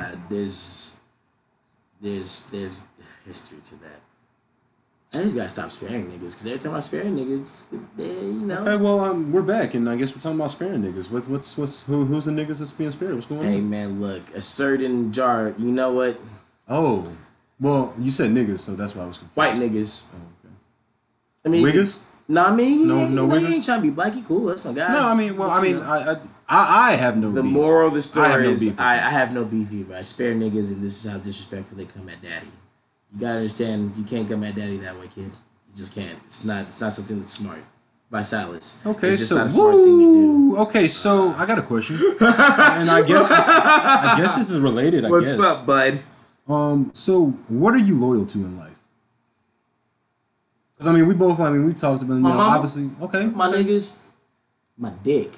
uh, there's there's there's history to that. I just gotta stop sparing niggas because every time I spare niggas, they, you know. Okay, well, um, we're back, and I guess we're talking about sparing niggas. What, what's what's who, who's the niggas that's being spared? What's going Hey on? Hey man, look, a certain jar. You know what? Oh, well, you said niggas, so that's why I was confused. White niggas. Oh, okay. I mean, Wiggers? No, I mean, No- no, no no, you ain't trying to be black. You cool. That's my guy. No, I mean, well, I mean, know. I, I I I have no. Beef. The beef. moral of the I story have no is beef I. I have no beef either. I spare niggas, and this is how disrespectful they come at daddy. You gotta understand, you can't come at daddy that way, kid. You just can't. It's not. It's not something that's smart. By Silas. Okay, it's just so not a smart thing to do. woo, okay, so I got a question, and I guess this, I guess this is related. I What's guess. up, bud? Um, so what are you loyal to in life? Because I mean, we both. I mean, we talked about. You know, mama? obviously, okay. My niggas, my dick.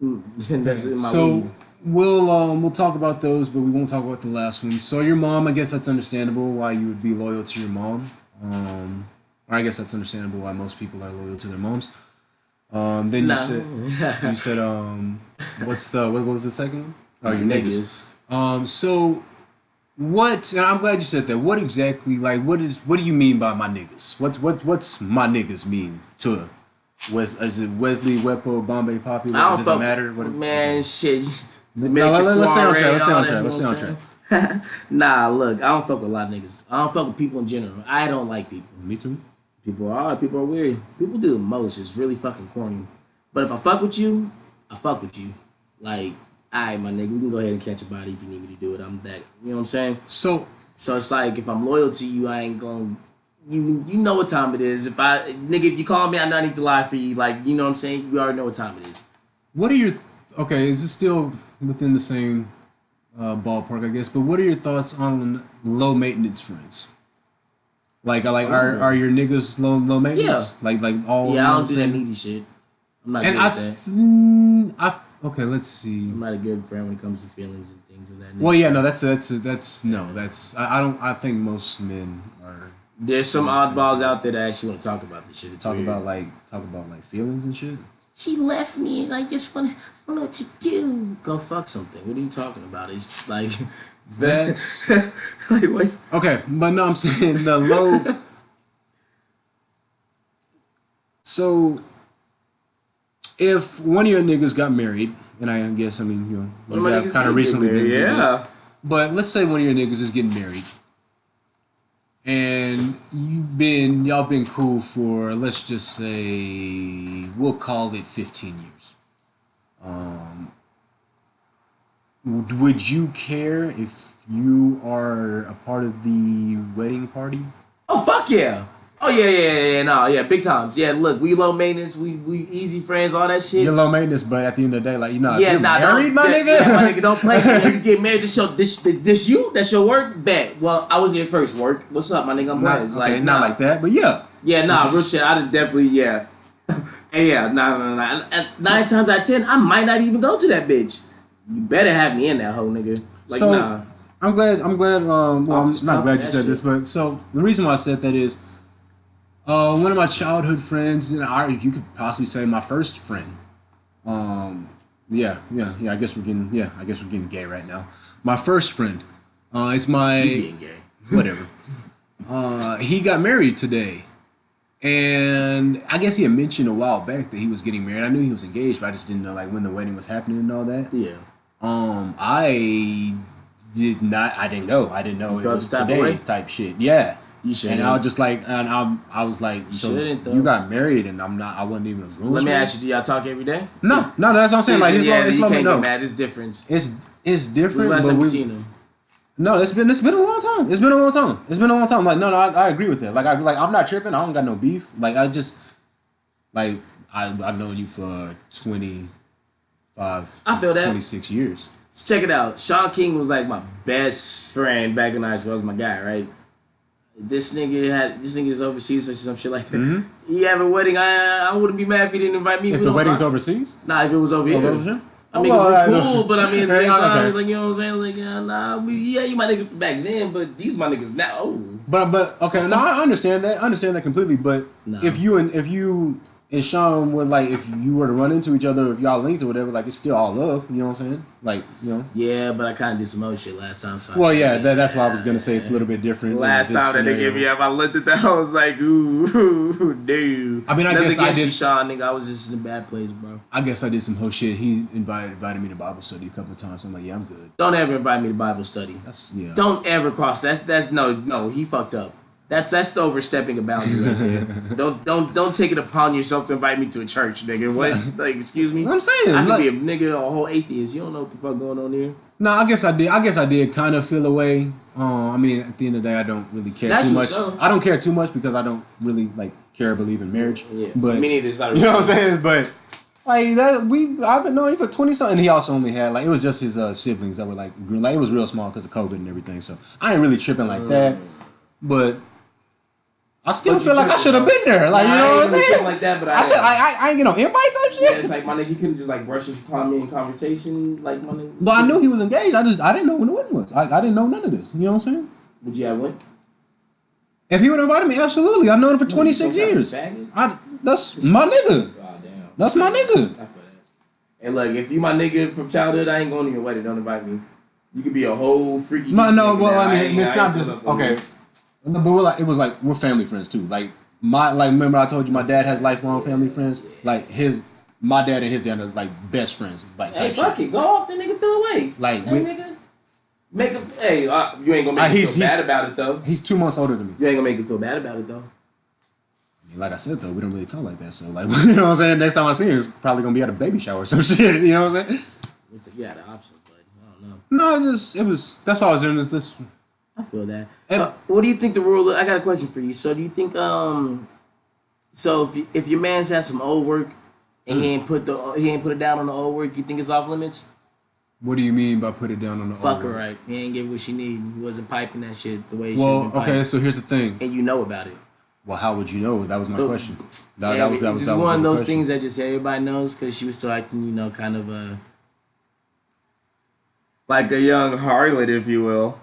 Mm, that's in my so we'll um we'll talk about those, but we won't talk about the last one. So your mom, I guess that's understandable why you would be loyal to your mom. Um, or I guess that's understandable why most people are loyal to their moms. Um, then you said you said um, what's the what, what was the second one? Oh, your niggas. niggas. Um, so what? And I'm glad you said that. What exactly? Like, what is? What do you mean by my niggas? What what what's my niggas mean to? Wes, is it Wesley, Wepo, Bombay, Poppy? I don't Does fuck, it matter? What, man, shit. No, let- let's stay on track, let's stay on track, let's stay on I'm nah, look, I don't fuck with a lot of niggas. I don't fuck with people in general. I don't like people. Me too. People are people are weird. People do the most. It's really fucking corny. But if I fuck with you, I fuck with you. Like, alright, my nigga, we can go ahead and catch a body if you need me to do it. I'm that. You know what I'm saying? So So it's like if I'm loyal to you, I ain't gonna. You you know what time it is. If I nigga, if you call me, I I need to lie for you. Like you know what I'm saying. You already know what time it is. what are your? Okay, is this still within the same uh, ballpark? I guess. But what are your thoughts on low maintenance friends? Like, like are are your niggas low low maintenance? Yeah. Like like all. yeah, I don't do what that needy shit. I'm not And good I, mm, I okay. Let's see. I'm not a good friend when it comes to feelings and things of that. nature. Well, yeah, no, that's that's that's no, that's I, I don't. I think most men There's some oddballs out there that actually want to talk about this shit. It's talk weird. about like talk about like feelings and shit. she left me and I just want to, I don't know what to do. Go fuck something. What are you talking about? It's like, That's like what? okay, but no, I'm saying the low. So, if one of your niggas got married, and I guess I mean you know One of my you niggas kind of recently get been married, yeah. this, but let's say one of your niggas is getting married, and you've been y'all been cool for let's just say we'll call it 15 years. Um, would, would you care if you are a part of the wedding party? Oh fuck yeah! Oh yeah, yeah, yeah, yeah, no, yeah, big times. Yeah, look, we low maintenance, we we easy friends, all that shit. You're low maintenance, but at the end of the day, like you know, yeah, you're nah, married, my that- nigga. yeah, my nigga, don't play. If you get married, this your this this you, that's your work. Bet. Well, I was your first work. What's up, my nigga? I'm not, okay, like, not nah. like that, but yeah. Yeah, nah, real shit. I'd definitely, yeah. and yeah, nah, nah, nah. And nine times out of ten, I might not even go to that bitch. You better have me in that hoe, nigga. Like, So- nah. I'm glad. I'm glad. Um, well, Off I'm not glad you said shit. this, but so the reason why I said that is, uh, one of my childhood friends, and I, you could possibly say my first friend. Um, yeah, yeah, yeah. I guess we're getting, yeah, I guess we're getting gay right now. My first friend, uh, it's my You being gay. whatever. Uh, he got married today, and I guess he had mentioned a while back that he was getting married. I knew he was engaged, but I just didn't know like when the wedding was happening and all that. Yeah. Um, I did not. I didn't go. I didn't know it was the type of today way? type shit. Yeah. You shouldn't. And I was just like, and I'm, I was like, so shouldn't, though. you got married, and I'm not. I wasn't even. Let me ask you, do y'all talk every day? No, no, that's what I'm saying. Like, his yeah, love, his you love, can't no, get mad. It's different. it's it's different. last but time you we, seen him? no, it's been it's been a long time. It's been a long time. It's been a long time. Like, no, no, I, I agree with that. Like, I like I'm not tripping. I don't got no beef. Like, I just like I I've known you for 25, I feel that. 26 years. So check it out. Sean King was like my best friend back in high school. That was my guy, right? This nigga had this nigga is overseas or some shit like that. He have a wedding. I I wouldn't be mad if he didn't invite me. Mm-hmm. If the wedding's talk. overseas, Nah, if it was over here. over here. I mean, well, I cool, know. but I mean, at the same time, okay. like you know what I'm saying? Like, yeah, nah, we, yeah, you my nigga from back then, but these my niggas now. Oh, But but okay, no, I understand that. I understand that completely. But No. if you and if you and Sean would like if you were to run into each other, if y'all linked or whatever, like it's still all love. You know what I'm saying? Like you know. Yeah, but I kind of did some other shit last time. So Well, yeah, that, that's why I was gonna say it's a little bit different. Last time that they gave me up, I looked at that. I was like, ooh, dude. I mean, I Nothing guess I you, did- Sean, nigga. I was just in a bad place, bro. I guess I did some whole shit. He invited invited me to Bible study a couple of times. I'm like, yeah, I'm good. Don't ever invite me to Bible study. That's yeah. Don't ever cross that. That's no, no. He fucked up. That's that's overstepping a boundary right there. don't don't don't take it upon yourself to invite me to a church, nigga. What? Like, excuse me. I'm saying, I could like- be a nigga, a whole atheist. You don't know what the fuck going on here. No, I guess I did. I guess I did kind of feel away. Uh, I mean, at the end of the day, I don't really care Naturally too much. so. I don't care too much because I don't really like care or believe in marriage. Yeah, but me neither. It's not you know what I'm saying. But like that, we I've been knowing him for twenty something. He also only had like it was just his uh, siblings that were like green. Like it was real small because of COVID and everything. So I ain't really tripping like that. But I still But feel like I should have been there. Like Nah, you know what I'm saying? like that, but I, I should. I, I, I ain't get no invite type shit. Yeah, it's like my nigga, you couldn't just like brush upon me in conversation, like my nigga. But I knew he was engaged. I just I didn't know when the wedding was. I, I didn't know none of this. You know what I'm saying? Would you have went? If he would have invited me, absolutely. I've known him for 26 years. I, that's my nigga. Oh damn. That's my nigga. That. And look, if you my nigga from childhood, I ain't going to your wedding. Don't invite me. You could be a whole freaky. No, no. Well, I mean, it's not just okay. You. No, But we're like, it was like we're family friends too. Like my, like remember I told you my dad has lifelong family friends. Like his, my dad and his dad are like best friends. Like Hey, type fuck shit. it. Go off the nigga. Feel away. Like, hey, we- nigga. Make him. Hey, uh, you ain't gonna Uh, make him feel bad about it though. He's two months older than me. You ain't gonna make him feel bad about it though. I mean, Like I said though, we don't really talk like that. So like, you know what I'm saying? Next time I see him, it's probably gonna be at a baby shower or some shit. You know what I'm saying? It's like, you had the options, but I don't know. No, it just it was. That's why I was doing this. This I feel that. And- Uh, what do you think the rule? I got a question for you. So, do you think um, so if you, if your man's had some old work and he ain't put the he ain't put it down on the old work, you think it's off limits? What do you mean by put it down on the Fuck old her one? right. He ain't get what she need. He wasn't piping that shit the way he Well, should have okay, so here's the thing. And you know about it. Well, how would you know? That was my But- question. That, Yeah, that was that was just that was one of those question. things that just everybody knows because she was still acting, you know, kind of uh like a young harlot, if you will.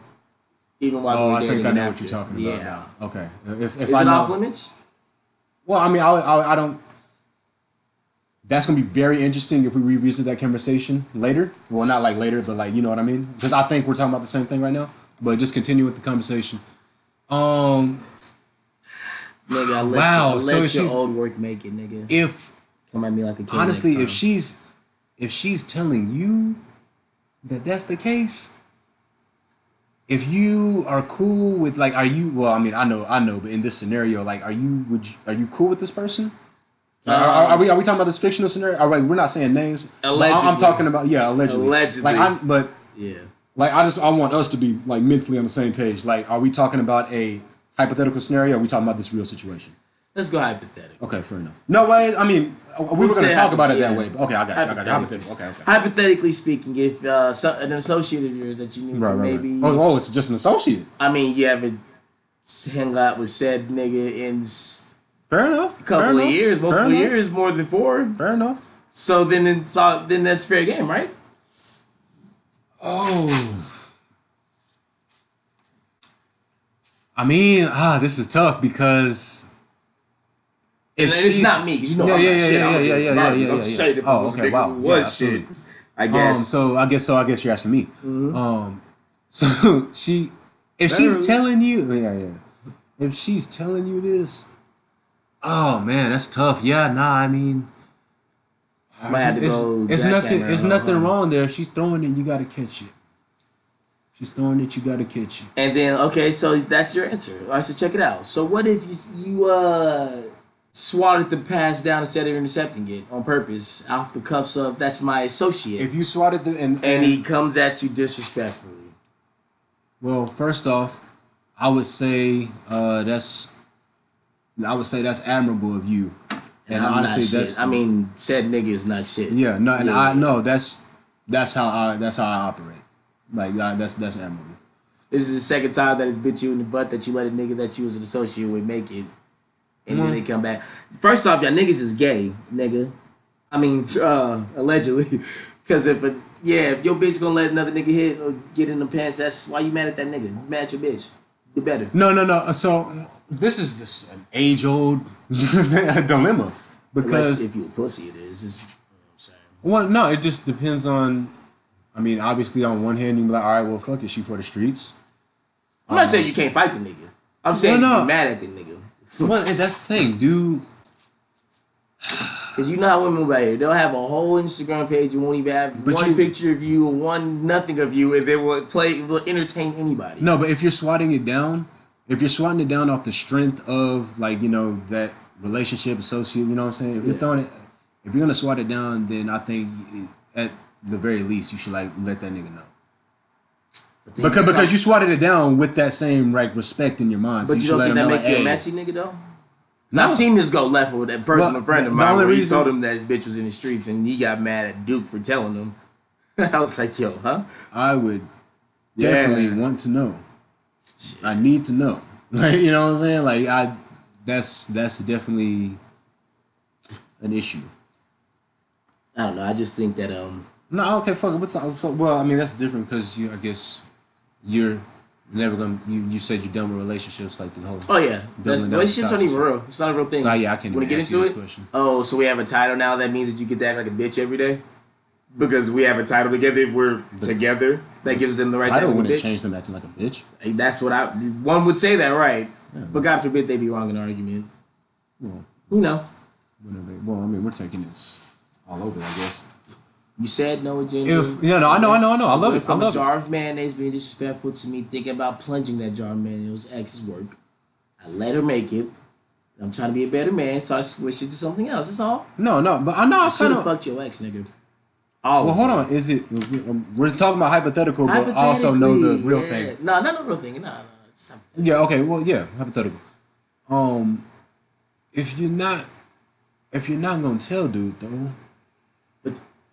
Even while Oh, we were I think I know what you're talking about. Yeah. now. Okay. If if Is I it know, off limits? well, I mean, I, I I don't. That's gonna be very interesting if we revisit that conversation later. Well, not like later, but like you know what I mean. Because I think we're talking about the same thing right now. But just continue with the conversation. Um, Nigga, Wow, you, so she's- old work make it, nigga. if Come at me like a kid. honestly, if she's if she's telling you that that's the case, if you are cool with like, are you? Well, I mean, I know, I know, but in this scenario, like, are you? Would you, are you cool with this person? Are, are, are we are we talking about this fictional scenario? All right, we're not saying names. I- I'm talking about yeah, allegedly. Allegedly. Like, I'm, but yeah, like, I just I want us to be like mentally on the same page. Like, are we talking about a hypothetical scenario? Or are we talking about this real situation? Let's go hypothetical. Okay, fair enough. No way. I mean, we were going to talk about it that way. But okay, I got you. I got you. Hypothetically. Hypothetical. Okay, okay. Hypothetically speaking, if uh, so, an associate of yours that you knew Right, right, maybe, right. Oh, oh, it's just an associate. I mean, you haven't hung out with said nigga in Fair enough. a couple fair of enough, years, multiple years, more than four. Fair enough. So then it's all, then that's fair game, right? Oh. I mean, ah, this is tough because And it's not me, you know Yeah, I'm yeah, not yeah, shit. yeah, I don't yeah, yeah, yeah, I'm yeah, yeah. saying if Oh, okay, wow. Yeah, was absolutely. shit. I guess. Um, so I guess so. I guess you're asking me. Mhm. Um, so she, if she's telling you, yeah, yeah. If she's telling you this, oh man, that's tough. Yeah, nah. I mean, Might have to it's, go it's jackhammer nothing. It's nothing home. wrong there. If she's throwing it, you gotta catch it. She's throwing it, you gotta catch it. And then okay, so that's your answer. All right, so check it out. So what if you, you uh swatted the pass down instead of intercepting it on purpose, off the cuffs of that's my associate, If you swatted the and, and he comes at you disrespectfully. well, first off, I would say uh, that's I would say that's admirable of you. And, I'm honestly, that's shit. I mean, said nigga is not shit. yeah, no, and Yeah. I no, that's that's how I that's how I operate. Like uh, that's that's admirable. This is the second time that it's bit you in the butt that you let a nigga that you was an associate with make it, and then Mhm. they come back. First off, y'all niggas is gay, nigga. I mean, uh, allegedly, because if a yeah, if your bitch gonna let another nigga hit or get in the pants, that's why you mad at that nigga. You mad at your bitch. You better. No, no, no. So this is this an age old dilemma Unless because if you a pussy, it is. It's, you know what I'm saying. well, no, it just depends on. I mean, obviously, on one hand, you be like, all right, well, fuck it, she for the streets. I'm not saying you can't fight the nigga. I'm saying no. you be mad at the nigga. Well, that's the thing, dude. Cause you know how women move out here. They'll have a whole Instagram page and won't even have But one you- picture of you or one nothing of you, and they will play will entertain anybody. No, but if you're swatting it down, if you're swatting it down off the strength of like you know that relationship associate, you know what I'm saying. If you're throwing it, if you're gonna swat it down, then I think at the very least you should like let that nigga know. But Because you because come- you swatted it down with that same like respect in your mind. so But you, don't think that make you a hey, messy nigga though? No. I've seen this go left with that personal Well, friend of the mine only where he reason- told him that his bitch was in the streets and he got mad at Duke for telling him. I was like, yo, huh? I would Yeah. definitely want to know. I need to know. Like you know what I'm saying? Like I, that's that's definitely an issue. I don't know. I just think that um No, okay, fuck it. What's so, well? I mean, that's different because you. I guess you're never gonna. You, you said you're done with relationships like this whole. Oh yeah, that's, relationships aren't even real. It's not a real thing. So yeah, I can't even get into this it? question. Oh, so we have a title now. That means that you get to act like a bitch every day because we have a title together. If we're together, that gives them the right I don't to want act to like a bitch. change them acting like a bitch. Hey, That's what I. One would say that, right? But God forbid they be wrong in an argument. Well, Who know, whatever. Well, I mean, we're taking this all over, I guess. You said no agenda. If yeah, no, I know, I know, I know. I love it. I From a love it. jar of mayonnaise being disrespectful to me, thinking about plunging that jar of mayonnaise. It was ex's work. I let her make it. I'm trying to be a better man, so I switched it to something else. That's all. No, no, but I know. I Should kind have fucked your ex, nigga. All Well, hold on. Is it? um, We're talking about hypothetical, but also know the real yeah. thing. No, not the real thing. No, no, no. Something. Yeah. Okay. Well, yeah. Hypothetical. Um, if you're not, if you're not gonna tell dude though,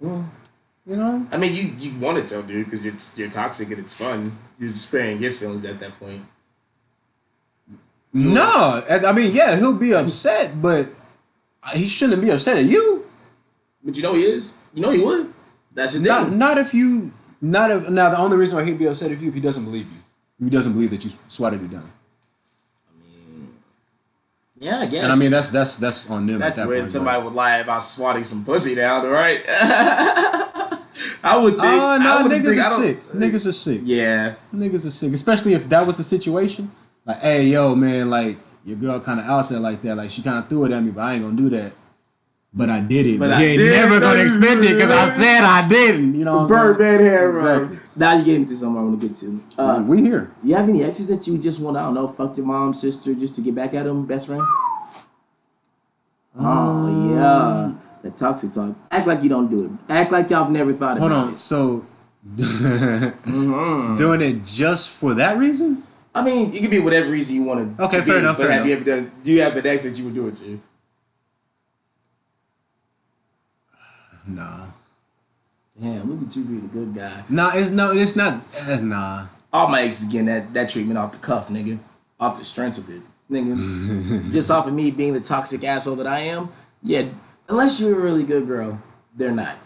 well, you know. I mean, you you want to tell dude because you're you're toxic and it's fun. You're sparing his feelings at that point. No, I I mean, yeah, he'll be upset, but he shouldn't be upset at you. But you know he is. You know he would. That's his Not, thing. not if you, not if. Now, the only reason why he'd be upset if you if he doesn't believe you, if he doesn't believe that you swatted it down. Yeah, I guess. And I mean, that's that's that's on them. That's that when point, somebody would lie about swatting some pussy down, right? I would think. but- Oh I no, would niggas think, are don't- sick. Niggas are sick. Yeah. Niggas are sick, especially if that was the situation. Like, hey, yo, man, like your girl kind of out there like that. Like she kind of threw it at me, but I ain't gonna do that. But I did it. But But I he ain't never it. gonna expect it because I said I didn't. You know, what I'm? Birdman hair, bro. Exactly. Now you get into something I want to get to. Uh, we here. you have any exes that you just want to, I don't know, fuck your mom, sister, just to get back at them, best friend? Oh, yeah. The toxic talk. Act like you don't do it. Act like y'all never thought about it. Hold on. it. So, Mhm. doing it just for that reason? I mean, it could be whatever reason you want to. Okay, to fair be, enough, But fair have you ever done? Do you have an ex that you would do it to? Nah. Damn, look at you be the good guy. Nah, it's no, it's not. Uh, nah. All my exes getting that, that treatment off the cuff, nigga. Off the strength of it. Nigga. Just off of me being the toxic asshole that I am. Yeah, unless you're a really good girl, they're not.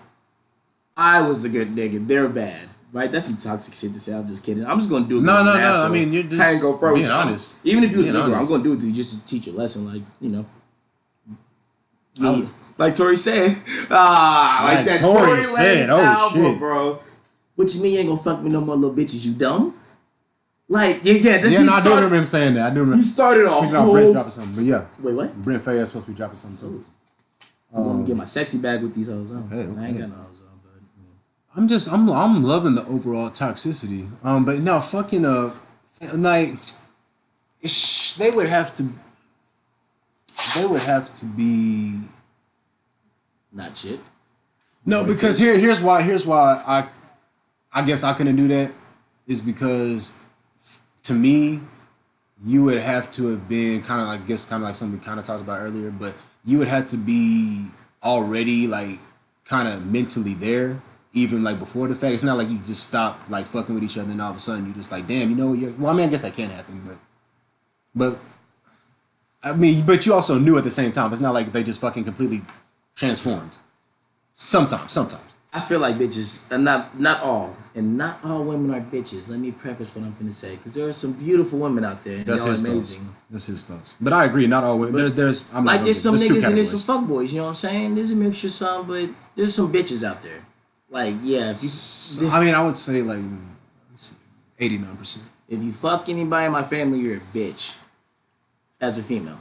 I was a good nigga. They're bad. Right? That's some toxic shit to say. I'm just kidding. I'm just gonna do it. No, no, no, I mean, you're just I ain't go with being honest. Even if you was a girl, I'm gonna do it to you just to teach you a lesson, like, you know. Me, like Tory said. Ah, like, Like that Tory Tory said, oh, album, shit. bro. What you mean you ain't gonna fuck me no more little bitches, you dumb? Like, yeah, yeah, this is Yeah, no, I do started, remember him saying that. I do remember. he started a Speaking whole Brent dropping something, but yeah, Wait, what? Brent Faiyaz is supposed to be dropping something too. I'm gonna get my sexy bag with these hoes on. Okay, okay. I ain't got no hoes on, but I'm just I'm I'm loving the overall toxicity. Um, but now fucking uh, like, they would have to. They would have to be not shit. no What because here here's why here's why I, I guess I couldn't do that, is because, to me, you would have to have been kind of like I guess kind of like something we kind of talked about earlier, but you would have to be already like kind of mentally there even like before the fact. It's not like you just stop like fucking with each other and all of a sudden you just like damn you know what you're well I mean I guess that can happen but but I mean but you also knew at the same time it's not like they just fucking completely transformed sometimes sometimes I feel like bitches, and not not all, and not all women are bitches. Let me preface what I'm gonna say, because there are some beautiful women out there, and That's his thoughts. amazing. That's his thoughts. But I agree. Not all women. There's, there's. I'm Like there's some two niggas and there's some fuckboys. You know what I'm saying? There's a mixture of some, but there's some bitches out there. Like yeah, if you So, I mean, I would say like eighty nine percent. if you fuck anybody in my family, you're a bitch. As a female,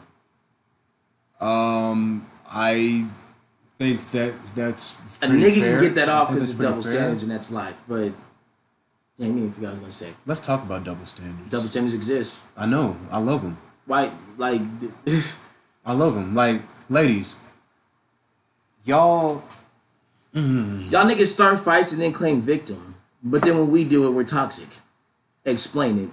Um, I think that that's a nigga fair. can get that off because it's double fair. standards and that's life. But damn, me if you guys gonna say Let's talk about double standards. double standards exist. I know. I love them. Why? Like. I love them. Like ladies, y'all. Mm. Y'all niggas start fights and then claim victim. But then when we do it, we're toxic. Explain it.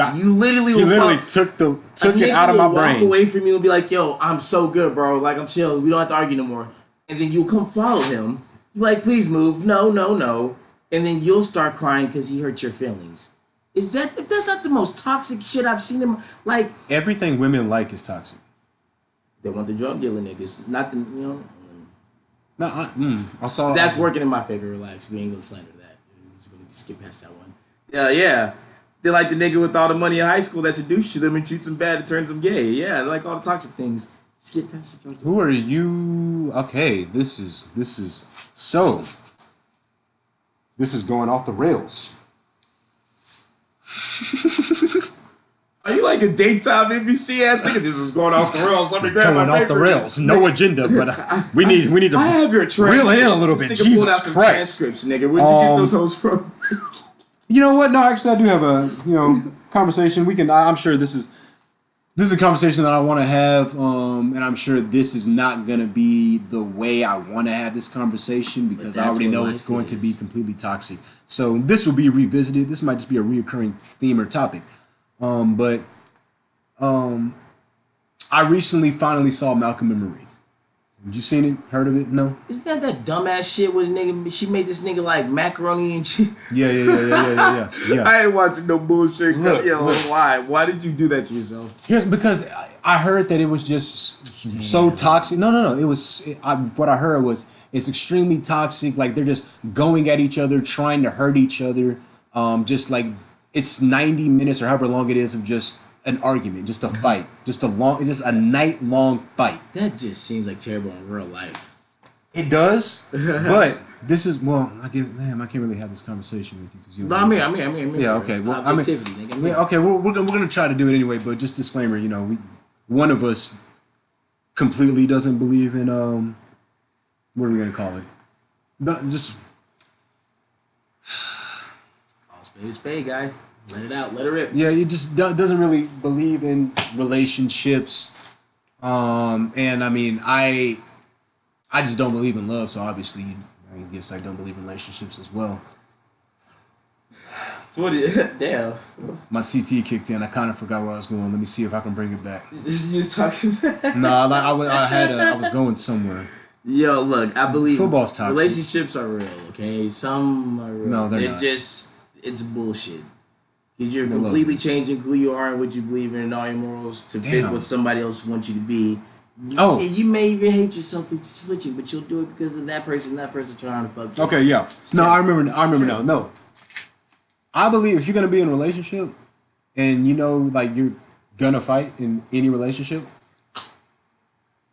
That- You literally He literally fuck- took the took it out of my walk brain. away from you and be like, "Yo, I'm so good, bro. Like I'm chill. We don't have to argue no more." And then you'll come follow him. You're like, "Please move." No, no, no. And then you'll start crying because he hurt your feelings. Is that if that's not the most toxic shit I've seen him? Like Everything women like is toxic. they want the drug dealer niggas, not the you know. No, I, mm, I saw. That's working in my favor. Relax. We ain't gonna slander that. We're just gonna skip past that one. Yeah, yeah. They're like the nigga with all the money in high school that seduces them and treats them bad and turns them gay. Yeah, like all the toxic things. Skip past drug Who are you? Okay, this is this is so. This is going off the rails. Are you like a daytime NBC ass nigga? This is going off the rails. Let me grab my Going off the rails. No agenda, but uh, we need we need to I have your transcripts. reel it in a little bit. This nigga pulled out Jesus some Christ. transcripts, nigga. Where'd you get Um, those hoes from? You know what? No, actually, I do have a you know conversation. We can. I- I'm sure this is this is a conversation that I want to have, um, and I'm sure this is not going to be the way I want to have this conversation because I already know it's going to be completely toxic. So this will be revisited. This might just be a reoccurring theme or topic. Um, but um, I recently finally saw Malcolm and Marie. You seen it? Heard of it? No. Isn't that that dumbass shit with a nigga? She made this nigga like macaroni and cheese. Yeah, yeah, yeah, yeah, yeah, yeah. yeah. I ain't watching no bullshit. Look, Yo, look. why? Why did you do that to yourself? Here's because I- heard that it was just s- so toxic. No, no, no. It was it, I, what I heard was it's extremely toxic. Like they're just going at each other, trying to hurt each other. Um, just like it's 90 minutes or however long it is of just an argument, just a fight, just a long, it's just a night long fight. That just seems like terrible in real life. It does, but this is well. I guess damn, I can't really have this conversation with you because you. But I mean. I mean. I'm here. I'm here Yeah. Okay. Well, I mean, nigga. I'm yeah, here. okay. Well, we're gonna, we're gonna try to do it anyway, but just disclaimer. You know, we one of us completely doesn't believe in um, what are we gonna call it? No, just Call spade a spade, guy. Let it out. Let it rip. yeah, he just do, doesn't really believe in relationships. Um, and I mean, I I just don't believe in love. So obviously, I guess I don't believe in relationships as well. What is, damn. My CT kicked in. I kind of forgot where I was going. Let me see if I can bring it back. Just talking about. No, I, I, I had a, I was going somewhere. Yo, look, I believe Football's toxic. Relationships are real, okay? Some are real. No, they're not. just it's bullshit. Because you're completely changing who you are and what you believe in and all your morals to fit what somebody else wants you to be. Oh. And you may even hate yourself for switching, but you'll do it because of that person, that person trying to fuck you. Okay, yeah. No, I remember. I remember now. No, I believe if you're gonna be in a relationship, and you know, like you're gonna fight in any relationship,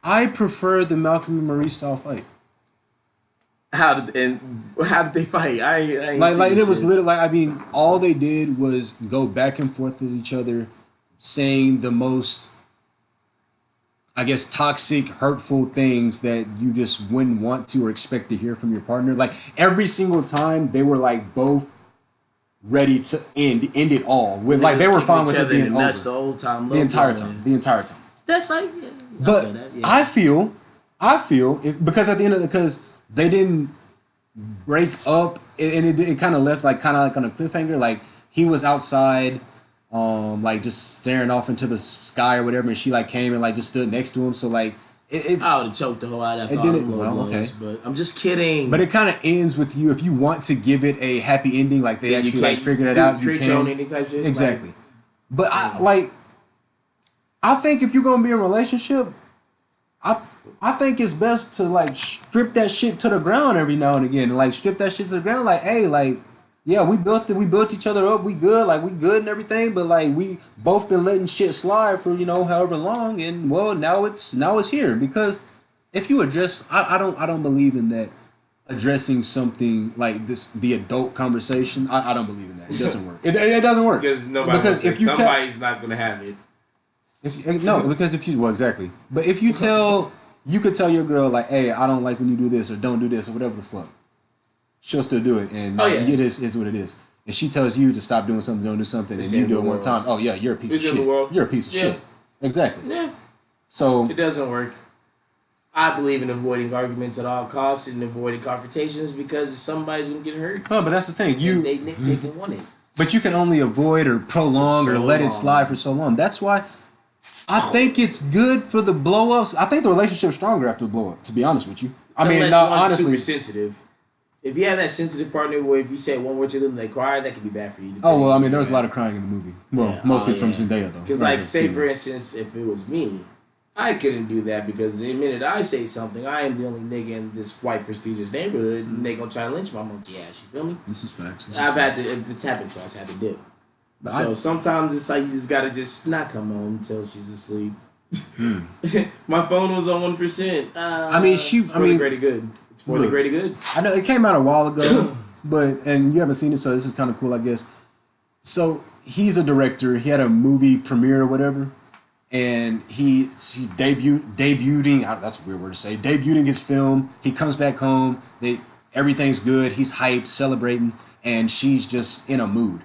I prefer the Malcolm and Marie style fight. How did and how did they fight? I ain't, I ain't Like, like this it was shit. literally. Like, I mean, all they did was go back and forth with each other, saying the most, I guess, toxic, hurtful things that you just wouldn't want to or expect to hear from your partner. Like every single time, they were like both ready to end end it all with like they were fine with it other in being the nuts over the whole time. the entire bombing. time. The entire time. That's like, yeah, I But feel that, yeah. I feel, I feel if because at the end of the because they didn't break up and it, it kind of left like kind of like on a cliffhanger. Like he was outside, um, like just staring off into the sky or whatever, and she like came and like just stood next to him. So like it, it's. I would have choked the whole out after It didn't- the well, okay. but I'm just kidding. but it kind of ends with you if you want to give it a happy ending, like they you actually like figured it out. You create your own can ending type shit. exactly. But I like. I think if you're gonna be in a relationship, I I think it's best to like strip that shit to the ground every now and again. Like strip that shit to the ground. Like, hey, like, yeah, we built it. We built each other up. We good. Like we good and everything. But like we both been letting shit slide for you know however long. And well, now it's now it's here because if you address, I, I don't I don't believe in that addressing something like this the adult conversation. I, I don't believe in that. It doesn't work. It, it doesn't work Because nobody Because because if you tell- somebody's not gonna have it. If, eh, no, because if you well exactly, but if you tell you could tell your girl like, hey, I don't like when you do this or don't do this or whatever the fuck, she'll still do it, and Oh, yeah. it is is what it is. And she tells you to stop doing something, don't do something, It's and you do it one world. time. Oh yeah, you're a piece It's of shit. You're a piece of Yeah. shit. Exactly. Yeah, So it doesn't work. I believe in avoiding arguments at all costs and avoiding confrontations because somebody's gonna get hurt. no, but that's the thing. You they, they, they can want it. But you can only avoid or prolong For or so let it slide for so long. That's why I think it's good for the blow ups. I think the relationship's stronger after the blow up, to be honest with you. I mean, Unless no, one's honestly. super sensitive. If you have that sensitive partner where if you say one word to them they cry, that could be bad for you. Oh, well, I mean, there was a lot of crying in the movie. Well, Yeah. mostly Oh, from yeah. Zendaya, though. Because, like, say for instance, if it was me, I couldn't do that because the minute I say something, I am the only nigga in this white prestigious neighborhood, and they gonna try to lynch my monkey ass. You feel me? This is facts. This is I've had facts. to. It's happened twice, I had to dip. But so I- sometimes it's like you just gotta just not come home until she's asleep. Hmm. my phone was on one percent. Uh, I mean, she- It's for I mean- the greater good. It's for the greater good. I know it came out a while ago, but and you haven't seen it, so this is kind of cool, I guess. So he's a director. He had a movie premiere or whatever, and he he's debut debuting. I- That's a weird word to say. Debuting his film. He comes back home. They everything's good. He's hyped, celebrating, and she's just in a mood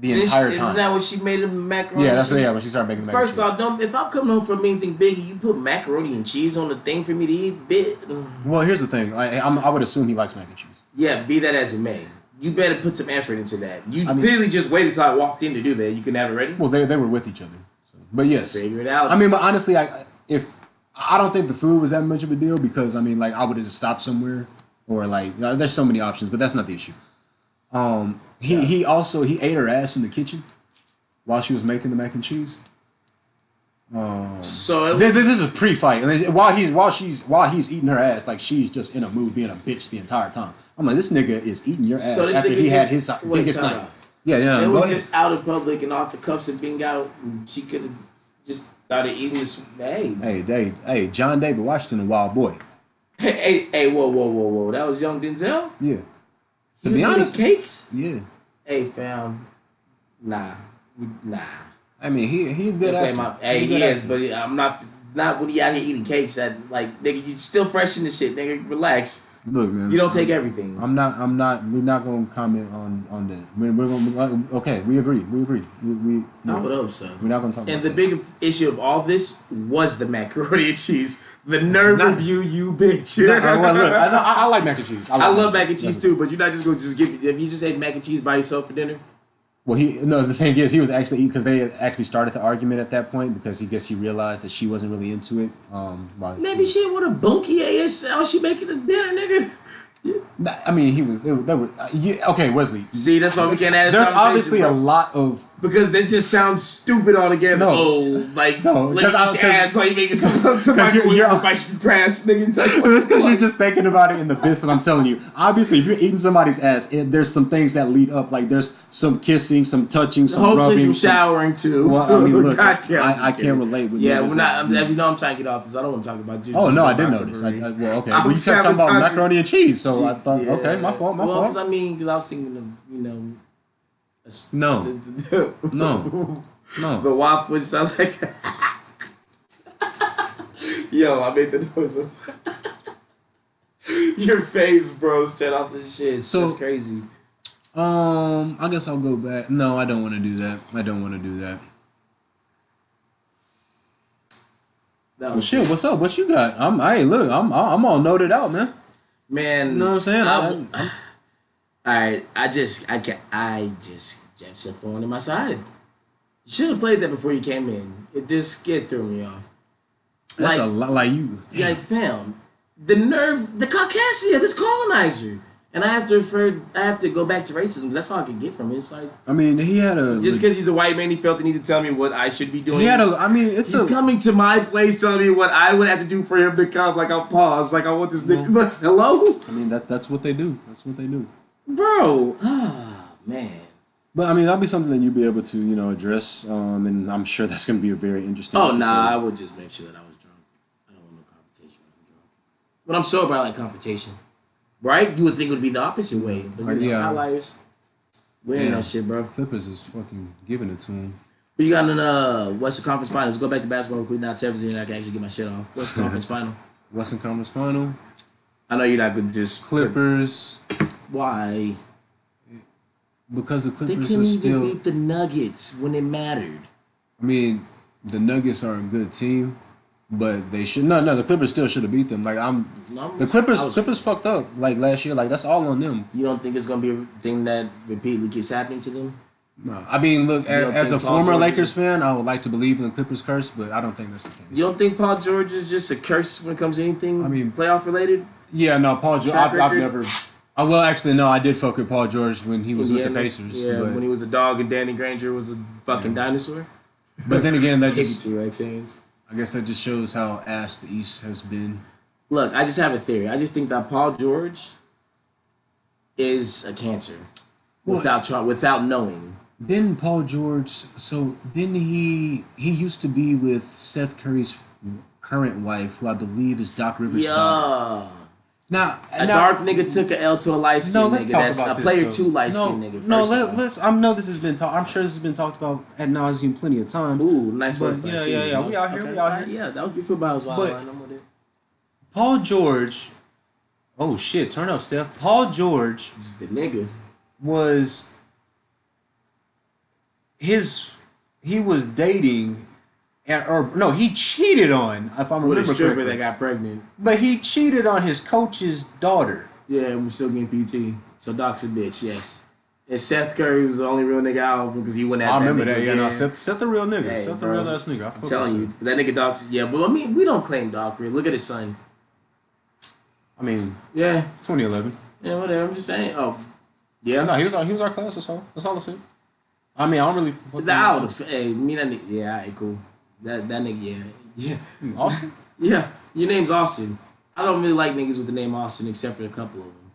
the entire Isn't that what she made the macaroni? yeah, that's cheese? yeah. When she started making the First macaroni off, don't if I'm coming home from anything big, you put macaroni and cheese on the thing for me to eat. Bit, well, here's the thing. I, I'm, I would assume he likes mac and cheese. yeah, be that as it may, you better put some effort into that. You I mean- literally just waited till I walked in to do that. You can have it ready. Well, they they were with each other, so. but yes. Figure it out. I mean, but honestly, I if I don't think the food was that much of a deal because I mean, like I would have just stopped somewhere or like uh, there's so many options, but that's not the issue. Um, he he also he ate her ass in the kitchen while she was making the mac and cheese. Um, so it, th- th- this is pre-fight, and while he's while she's while he's eating her ass, like she's just in a mood being a bitch the entire time. I'm like, this nigga is eating your ass So after he had his wait, biggest night. out. Yeah, yeah. They were just out in public and off the cuffs of being out. And she could have just started eating this. Hey, Hey, hey, hey, John David Washington, a wild boy. hey, hey, whoa, whoa, whoa, whoa! That was young Denzel. Yeah. He To be honest, cakes. yeah. Hey, fam, nah, nah. I mean, he he good Okay, my, hey, a he is, but I'm not. Not when he out here eating cakes. That like, nigga, you still fresh in the shit, nigga. Relax. look, man. You don't take everything. I'm not. I'm not. We're not going to comment on on that. We're, we're to Okay, we agree. We agree. We we. I would hope so. We're not going to talk. And the that. big issue of all this was the macaroni and cheese. The nerve Nah. of you, you bitch. No, well, look, I, I, I like mac and cheese. I like love mac and cheese too, but you're not just gonna just give. If you just ate mac and cheese by yourself for dinner, Well, he no. The thing is, he was actually because they actually started the argument at that point because he guess he realized that she wasn't really into it. Um, by, maybe she want bunky ass. How she making the dinner, nigga? Nah, I mean, he was. They were uh, yeah, okay, Wesley. See, that's why we can't this There's obviously a lot of because they just sound stupid altogether. No. Oh, like No, like because I- each 'cause- ass like making some somebody you're- with you're- like crabs, nigga. It's that's because you're just thinking about it in the bits that I'm telling you. Obviously, if you're eating somebody's ass, it, there's some things that lead up. Like there's some kissing, some touching, some Hopefully, rubbing. some showering too. Well, I mean, look, Goddamn, I'm I, just I can't relate with. You. Yeah, we're not. that- I'm, you know, I'm trying to get off this. I don't want to talk about you. Oh no, I didn't notice. I, I, uh, well, okay, I'm well, you kept talking about macaroni and cheese, so I thought, okay, my fault, my well, 'cause fault. I mean, because I was thinking of you know. No. the- the- No. No, The waffle sounds like. Yo, I made the noise of. Your face, bro, set off this shit. So- That's crazy. um, I guess I'll go back. No, I don't want to do that. I don't want to do that. That Well, shit, what's up? What you got? I'm, hey, look, I'm, I'm all noted out, man. man. You know what I'm saying? I, I'm- I, All right, I just, I can, I just, Jeff's a phone in my side. You should have played that before you came in. It just it threw me off. that's like- a lot. Like you, Like, fam, the nerve, the Caucasia, this colonizer. And I have to refer, I have to go back to racism. That's all I can get from it. It's like I mean, he had a just because he's a white man, he felt the need to tell me what I should be doing. he had a. I mean, it's He's a. coming to my place telling me what I would have to do for him to come. Like I'll pause. Like I want this nigga. Like, hello, I mean, that that's what they do. That's what they do. Bro. Ah man. But I mean, that'll be something that you'll be able to, you know, address. Um, and I'm sure that's going to be a very interesting. Oh episode. nah, I would just make sure that I was drunk. I don't want no confrontation when I'm drunk. When I'm sober, I like confrontation. Right? You would think it would be the opposite way, but you know, Yeah. outliers. We ain't Yeah. that shit, bro. Clippers is fucking giving it to him. But you got in uh, Western Conference Finals. Go back to basketball quick. Now, Tevin, and I can actually get my shit off. Western Conference Final. Western Conference Final. I know you're not gonna just Clippers, Why? because the Clippers They couldn't are even beat the Nuggets when it mattered. I mean, the Nuggets are a good team, but they should. No, no, the Clippers still should have beat them. Like I'm, No, the Clippers. Was- Clippers fucked up like last year. Like that's all on them. You don't think it's gonna be a thing that repeatedly keeps happening to them? No, I mean, look, as, as a former George Lakers is- fan, I would like to believe in the Clippers curse, but I don't think that's the case. You don't think Paul George is just a curse when it comes to anything? I mean- playoff related. Yeah, no, Paul George. I've, I've never. I well, actually, no, I did fuck with Paul George when he was with the Pacers. Yeah, but, when he was a dog and Danny Granger was a fucking dinosaur. but then again, that just. I guess that just shows how ass the East has been. Look, I just have a theory. I just think that Paul George is a cancer without try, without knowing. Then Paul George. So then he he used to be with Seth Curry's current wife, who I believe is Doc Rivers' daughter. Yeah. Now, A now- dark nigga took an L to a light skin No, let's nigga. talk That's about a player two light no, skin nigga. No, let, let's. I know this has been talked. I'm sure this has been talked about at nauseum plenty of times. Ooh, nice But, work. yeah, Class. yeah, yeah, we out here, we out here. Yeah, that was before was wild. But- I'm with it. Paul George. Oh shit! Turn up, Steph. Paul George It's the nigga. was his. He was dating, and, or no, he cheated on. If I With remember a stripper correctly. that got pregnant. But he cheated on his coach's daughter. Yeah, and we're still getting PT. So Doc's a bitch, yes. And Seth Curry was the only real nigga out because he went at I remember nigga that. Yeah, no, Seth, set, set the real nigga. Hey, set the real ass nigga. I I'm telling you, that nigga Doc's yeah, but I mean, we don't claim Doc real. Look at his son. I mean, Yeah, 2011. yeah, whatever. I'm just saying. Oh, yeah. No, he was our he was our class. That's all. That's all I said. I mean, I don't really. The out. Hey, me that nigga. Yeah, alright, cool. That that nigga. Yeah, yeah. Austin. yeah. Your name's Austin. I don't really like niggas with the name Austin except for a couple of them.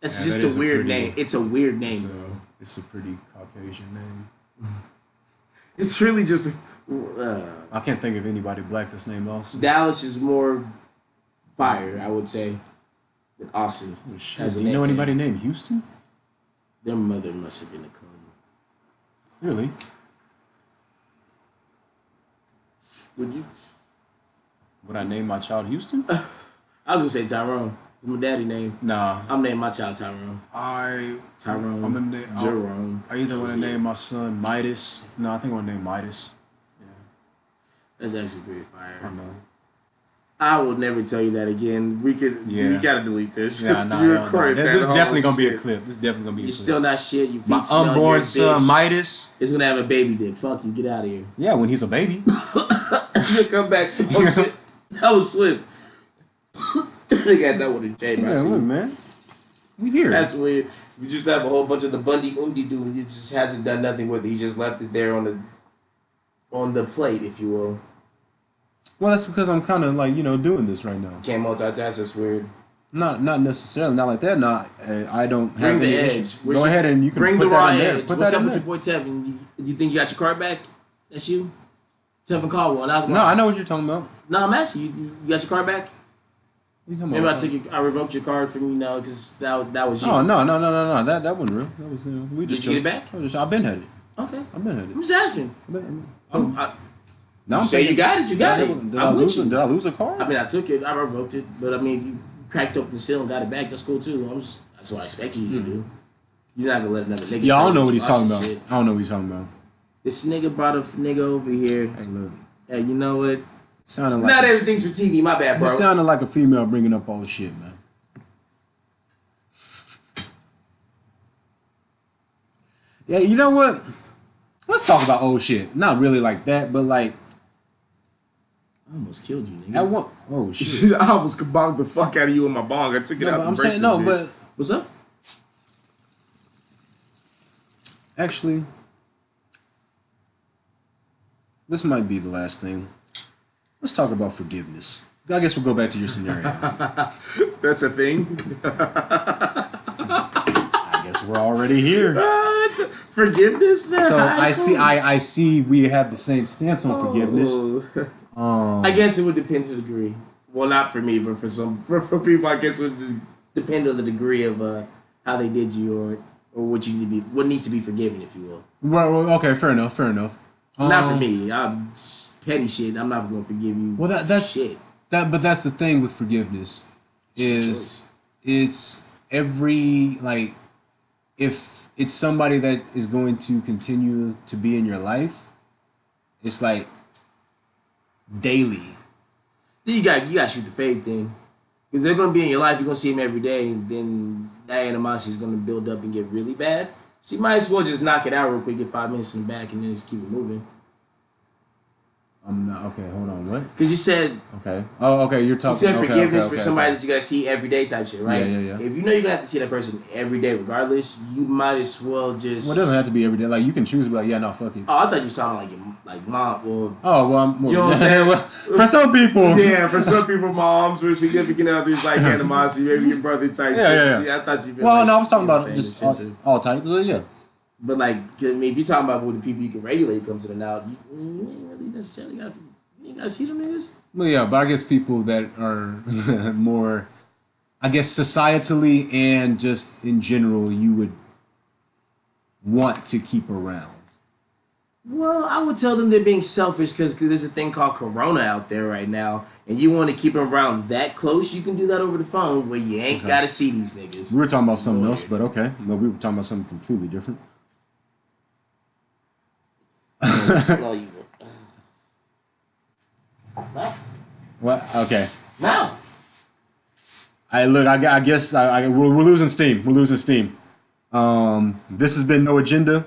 That's Yeah, just that a is a weird pretty- name. It's a weird name, It's a, it's a pretty Caucasian name. It's really just. Uh, I can't think of anybody black that's named Austin. Dallas is more fire, I would say, than Austin. Oh, shit. Do you know anybody named Houston? Their mother must have been a coon. Really? Would you? Would I name my child Houston? I was gonna say Tyrone. It's my daddy name. Nah. I'm naming my child Tyrone. I Tyrone. I'm gonna na- I'll- Jerome. I either want to name my son Midas. No, I think I'm gonna name Midas. Yeah. That's actually pretty I fire. don't know. I will never tell you that again. We could. Yeah. We gotta delete this. Yeah, nah, we yeah, nah. This, is definitely gonna be a clip. This is definitely gonna be a You're still not shit. You my feet smell, you're a unborn son. Midas. is gonna have a baby dick. Fuck you. Get out of here. Yeah, when he's a baby. you come back. Oh shit. That was swift. they got that one in J. yeah, look, man. We here. That's weird. You just have a whole bunch of the Bundy Undi dude. He just hasn't done nothing with it. He just left it there on the on the plate, if you will. Well, that's because I'm kind of like you know doing this right now. Can't multitask. That's weird. Not not necessarily not like that. Not uh, I don't Bring have the any edge. issues. Go ahead and you can Bring put the that raw in there. edge. Put What's that up in with there. your boy Tevin? You, you think you got your card back? That's you. Tevin Caldwell. Not No, I know what you're talking about. No, I'm asking you. You got your card back? What you talking Maybe I about? took your, I revoked your card from you now because that that was you. Oh no no no no no that that wasn't real. That was you know, we just you get it back? I just, I've been had it. Okay. I've been had it. I'm just asking. I've been- I'm, I, You I'm say saying- you got it. You got did it. I, did, I'm I lose you. did I lose a card? I mean, I took it. I revoked it. But I mean, if you cracked open the seal and got it back, that's cool too. I was, that's what I expected you to hmm. do. You're not gonna let another nigga. yeah, I don't know what he's talking about. shit. I don't know what he's talking about. This nigga brought a nigga over here. Hey, look, Hey, you know what? sounded like Not a, everything's for TV. My bad, you bro. sounded like a female bringing up all shit, man. Yeah, you know what? Let's talk about old shit. Not really like that, but like I almost killed you, nigga. At what? Oh shit. I almost bonged the fuck out of you with my bong. I took it No, out. but I'm saying no, bitch. but What's up? actually, this might be the last thing. Let's talk about forgiveness. I guess we'll go back to your scenario. that's a thing. I guess we're already here. A- forgiveness. Now. So I see, I, I see. We have the same stance on forgiveness. Oh. Um, I guess it would depend to the degree. Well, not for me, but for some for, for people, I guess it would depend on the degree of uh, how they did you or or what you need to be what needs to be forgiven, if you will. well, well, okay, fair enough, fair enough. not Um, for me. I'm petty shit. I'm not gonna forgive you. Well, that- that's- shit. That, but that's the thing with forgiveness is it's every like if it's somebody that is going to continue to be in your life, it's like daily. Then you got you got to shoot the fade thing because they're gonna be in your life. You're gonna see them every day, and then that animosity is gonna build up and get really bad. So you might as well just knock it out real quick, get five minutes in the back, and then just keep it moving. I'm not okay. Hold on, what? Because you said Okay. Oh, okay. You're You talking. said okay, forgiveness okay, for okay, somebody okay. that you gotta see every day type shit, right? Yeah, yeah, yeah. If you know you're gonna have to see that person every day regardless, you might as well just. Well, it doesn't have to be every day. Like you can choose, be like, yeah, no, fuck it. Oh, I thought you were talking like your like mom or. Oh well, I'm, well, You know what I'm saying? well, for some people, yeah, for some people, moms or significant others like animosity, maybe your brother type Yeah, shit. yeah, yeah. I thought you. Well, like, well, no, I was talking what about just all, the sense of- all types. Well, yeah. But like, I mean, if you're talking about with the people you can regulate comes to the now, you, you ain't really necessarily gotta. You ain't gotta see them niggas. Well, yeah, but I guess people that are more, I guess societally and just in general, you would want to keep around. Well, I would tell them they're being selfish because there's a thing called Corona out there right now, and you want to keep them around that close. You can do that over the phone where you ain't Okay. gotta see these niggas. We were talking about something else, but okay. No, we were talking about something completely different. no, you. No, What? Okay. no. I look. I, I guess I, I, we're, we're losing steam. We're losing steam. Um, this has been no agenda.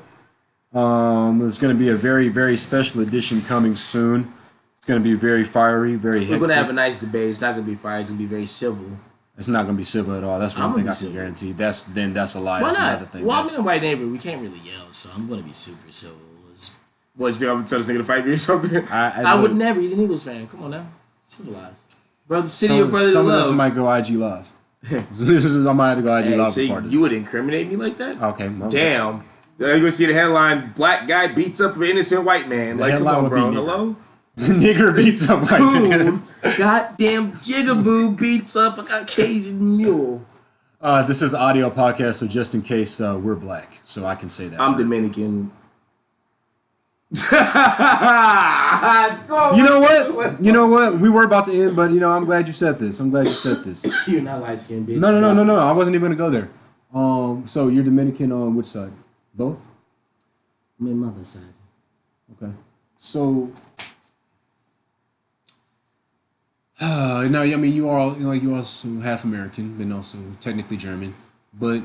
Um, there's going to be a very very special edition coming soon. It's going to be very fiery, very We're gonna have a nice debate. It's not gonna be fire. It's gonna be very civil. It's not going to be civil at all. That's one I'm thing I can civil. guarantee. That's then that's a lie. Why that's not? another thing. Well, I'm That's- in a white neighborhood. We can't really yell, so I'm gonna be super civil. It's- What you think I'm gonna tell this nigga to fight me or something? I, I, look, would never. He's an Eagles fan. Come on now, civilized. Brother, city Some, of brotherly some of this might go IG live. this is I might have to go IG Hey, live so for part of you would incriminate me like that? Okay. well, Damn. Yeah, you gonna see the headline: Black guy beats up an innocent white man. The like, come on, be bro. nigga. Hello. Nigger beats up white Boom. Goddamn jigaboo beats up a Caucasian mule. Uh, this is audio podcast, so just in case uh, we're black, so I can say that. I'm word. Dominican. You know what? You know what? We were about to end, but you know, I'm glad you said this. I'm glad you said this. You're not light skinned, bitch. No, no, no, no, no. I wasn't even gonna go there. Um, so you're Dominican on which side? Both. My mother's side. Okay. So. Uh, no, I mean you are all, you know, you also half American, and also technically German, but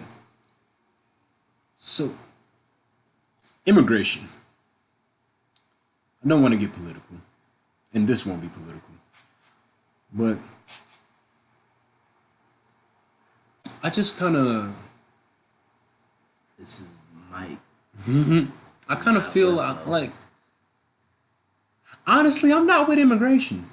so immigration. I don't want to get political, and this won't be political, but I just kind of, This is Mike. Mm-hmm. I kind of feel like, like, honestly, I'm not with immigration.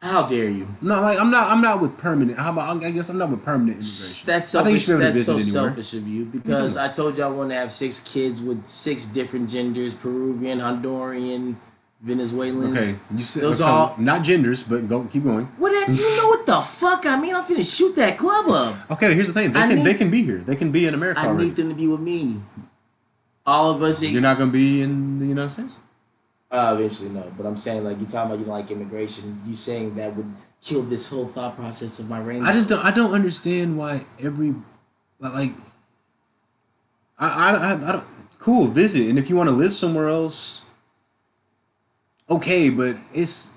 How dare you? No, like I'm not. I'm not with permanent. How about? I guess I'm not with permanent immigration. That's I think you selfish. should be able to That's so anywhere. selfish of you because I told you I want to have six kids with six different genders: Peruvian, Honduran, Venezuelans. Okay, you said Those so, all- not genders, but go keep going. Whatever. You know what the fuck I mean? I'm finna shoot that club up. Okay, here's the thing. They I can need- they can be here. They can be in America I already. need them to be with me. All of us. You're not gonna be in the United States. Uh, eventually, no. But I'm saying, like, you talking about you don't like immigration. You saying that would kill this whole thought process of my rainbow. I just don't. I don't understand why every like. I I, I, I don't. Cool, visit, and if you want to live somewhere else, okay, but it's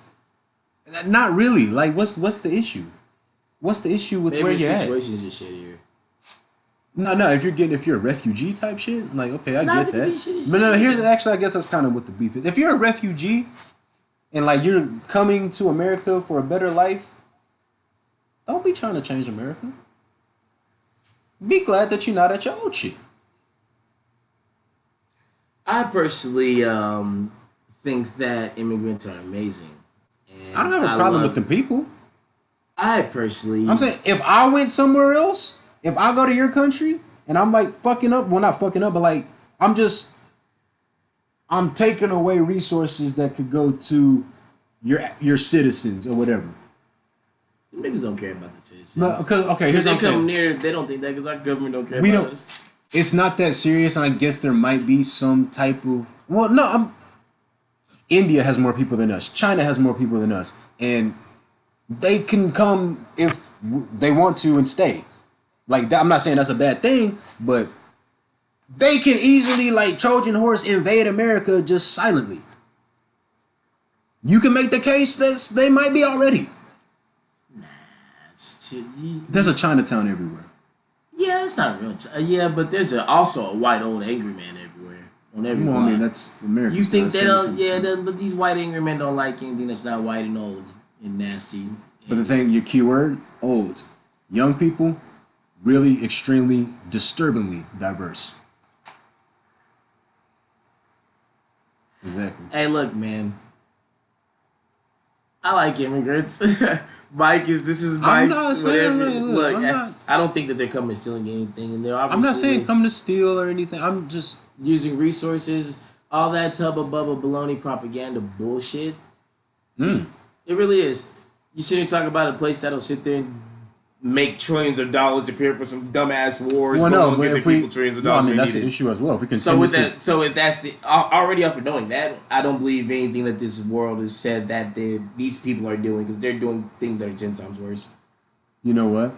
not really. Like, what's what's the issue? What's the issue with Maybe where the you're at? situation is just shittier. No, no. If you're getting, if you're a refugee type shit, like okay, I Nah, get that. But no, no, here's actually, I guess that's kind of what the beef is. If you're a refugee, and like you're coming to America for a better life, don't be trying to change America. Be glad that you're not at your old shit. I personally um, think that immigrants are amazing. And I don't have a problem with the people. I personally, I'm saying if I went somewhere else, if I go to your country and I'm like fucking up, well not fucking up, but like I'm just I'm taking away resources that could go to your your citizens or whatever. niggas don't care about the citizens. No, because okay, here's they what I'm come saying. near, they don't think that because our government don't care We about don't- us. It's not that serious, and I guess there might be some type of well, no, I'm India has more people than us. China has more people than us, and they can come if they want to and stay. Like I'm not saying that's a bad thing, but they can easily like Trojan horse invade America just silently. You can make the case that they might be already. It's too- you- There's a Chinatown everywhere. yeah, it's not real. Ch- uh, yeah, but there's a, also a white old angry man everywhere on every Well, I mean that's America. You think they don't? Yeah, but these white angry men don't like anything that's not white and old and nasty. But the thing, your keyword, old. Young people, really extremely disturbingly diverse. Exactly. Hey, look, man. I like immigrants. Mike is this is Mike's not saying- whatever. look, Look, I'm not- I don't think that they're coming stealing anything, and they're obviously I'm not saying come to steal or anything. I'm just using resources, all that tubba bubba baloney propaganda bullshit. mm, It really is. You sit and talk about a place that'll sit there and make trillions of dollars appear for some dumbass wars. well, no, but if we, people trillions of no, I mean that's an issue as well. If we So with that, so if that's it, al- already off of knowing that, I don't believe anything that this world has said that they, these people are doing because they're doing things that are ten times worse. you know what?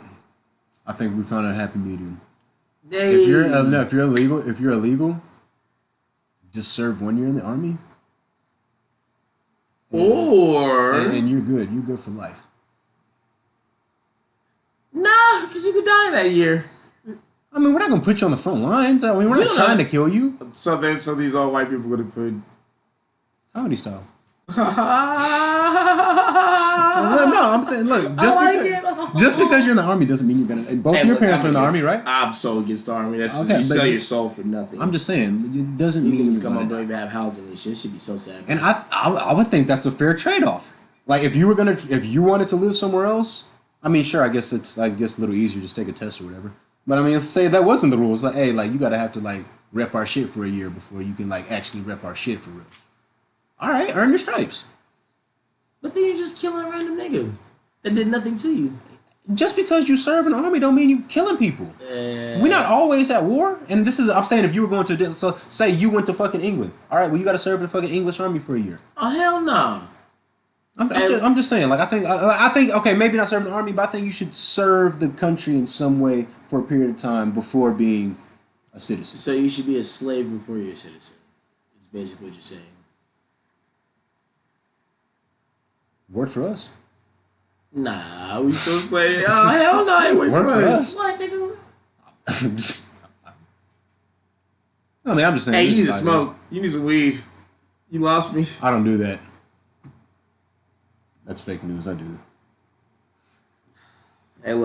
I think we found a happy medium. They, If you're uh, no, if you're illegal, if you're illegal, just serve one year in the army, or and, and you're good. You're good for life. Nah, because you could die that year. I mean, we're not gonna put you on the front lines. I mean, we're We not don't trying know. to kill you. So then, so these all white people gonna put. Comedy style. I Well, no, I'm saying, look, just like because, it. just because you're in the army doesn't mean you're gonna. and Both Hey, your look, parents I'm are in the against- army, right? I'm so against the army. That's Okay, you but sell you- your soul for nothing. I'm just saying, it doesn't you mean. niggas you're come gonna up die. have housing and shit. Should be so sad. And I, I, I would think that's a fair trade off. Like if you were gonna, if you wanted to live somewhere else, I mean, sure, I guess it's, I guess a little easier, just take a test or whatever. But I mean, say that wasn't the rules. Like, hey, like you gotta have to like rep our shit for a year before you can like actually rep our shit for real. All right, earn your stripes. but then you're just killing a random nigga that did nothing to you. Just because you serve in the army don't mean you killing people. Uh, We're not always at war, and this is I'm saying if you were going to so say you went to fucking England, all right, well you got to serve in the fucking English army for a year. Oh hell no. I'm, I'm, just, I'm just saying, like I think I, I think okay, maybe not serving the army, but I think you should serve the country in some way for a period of time before being a citizen. So you should be a slave before you're a citizen. Is basically what you're saying. Work for us. Nah, we still slave. Oh hell no, I work, Work for for us. us. What nigga? Just- I mean, I'm just saying. Hey, you need to is smoke. You need some weed. You lost me. I don't do that. That's fake news. I do.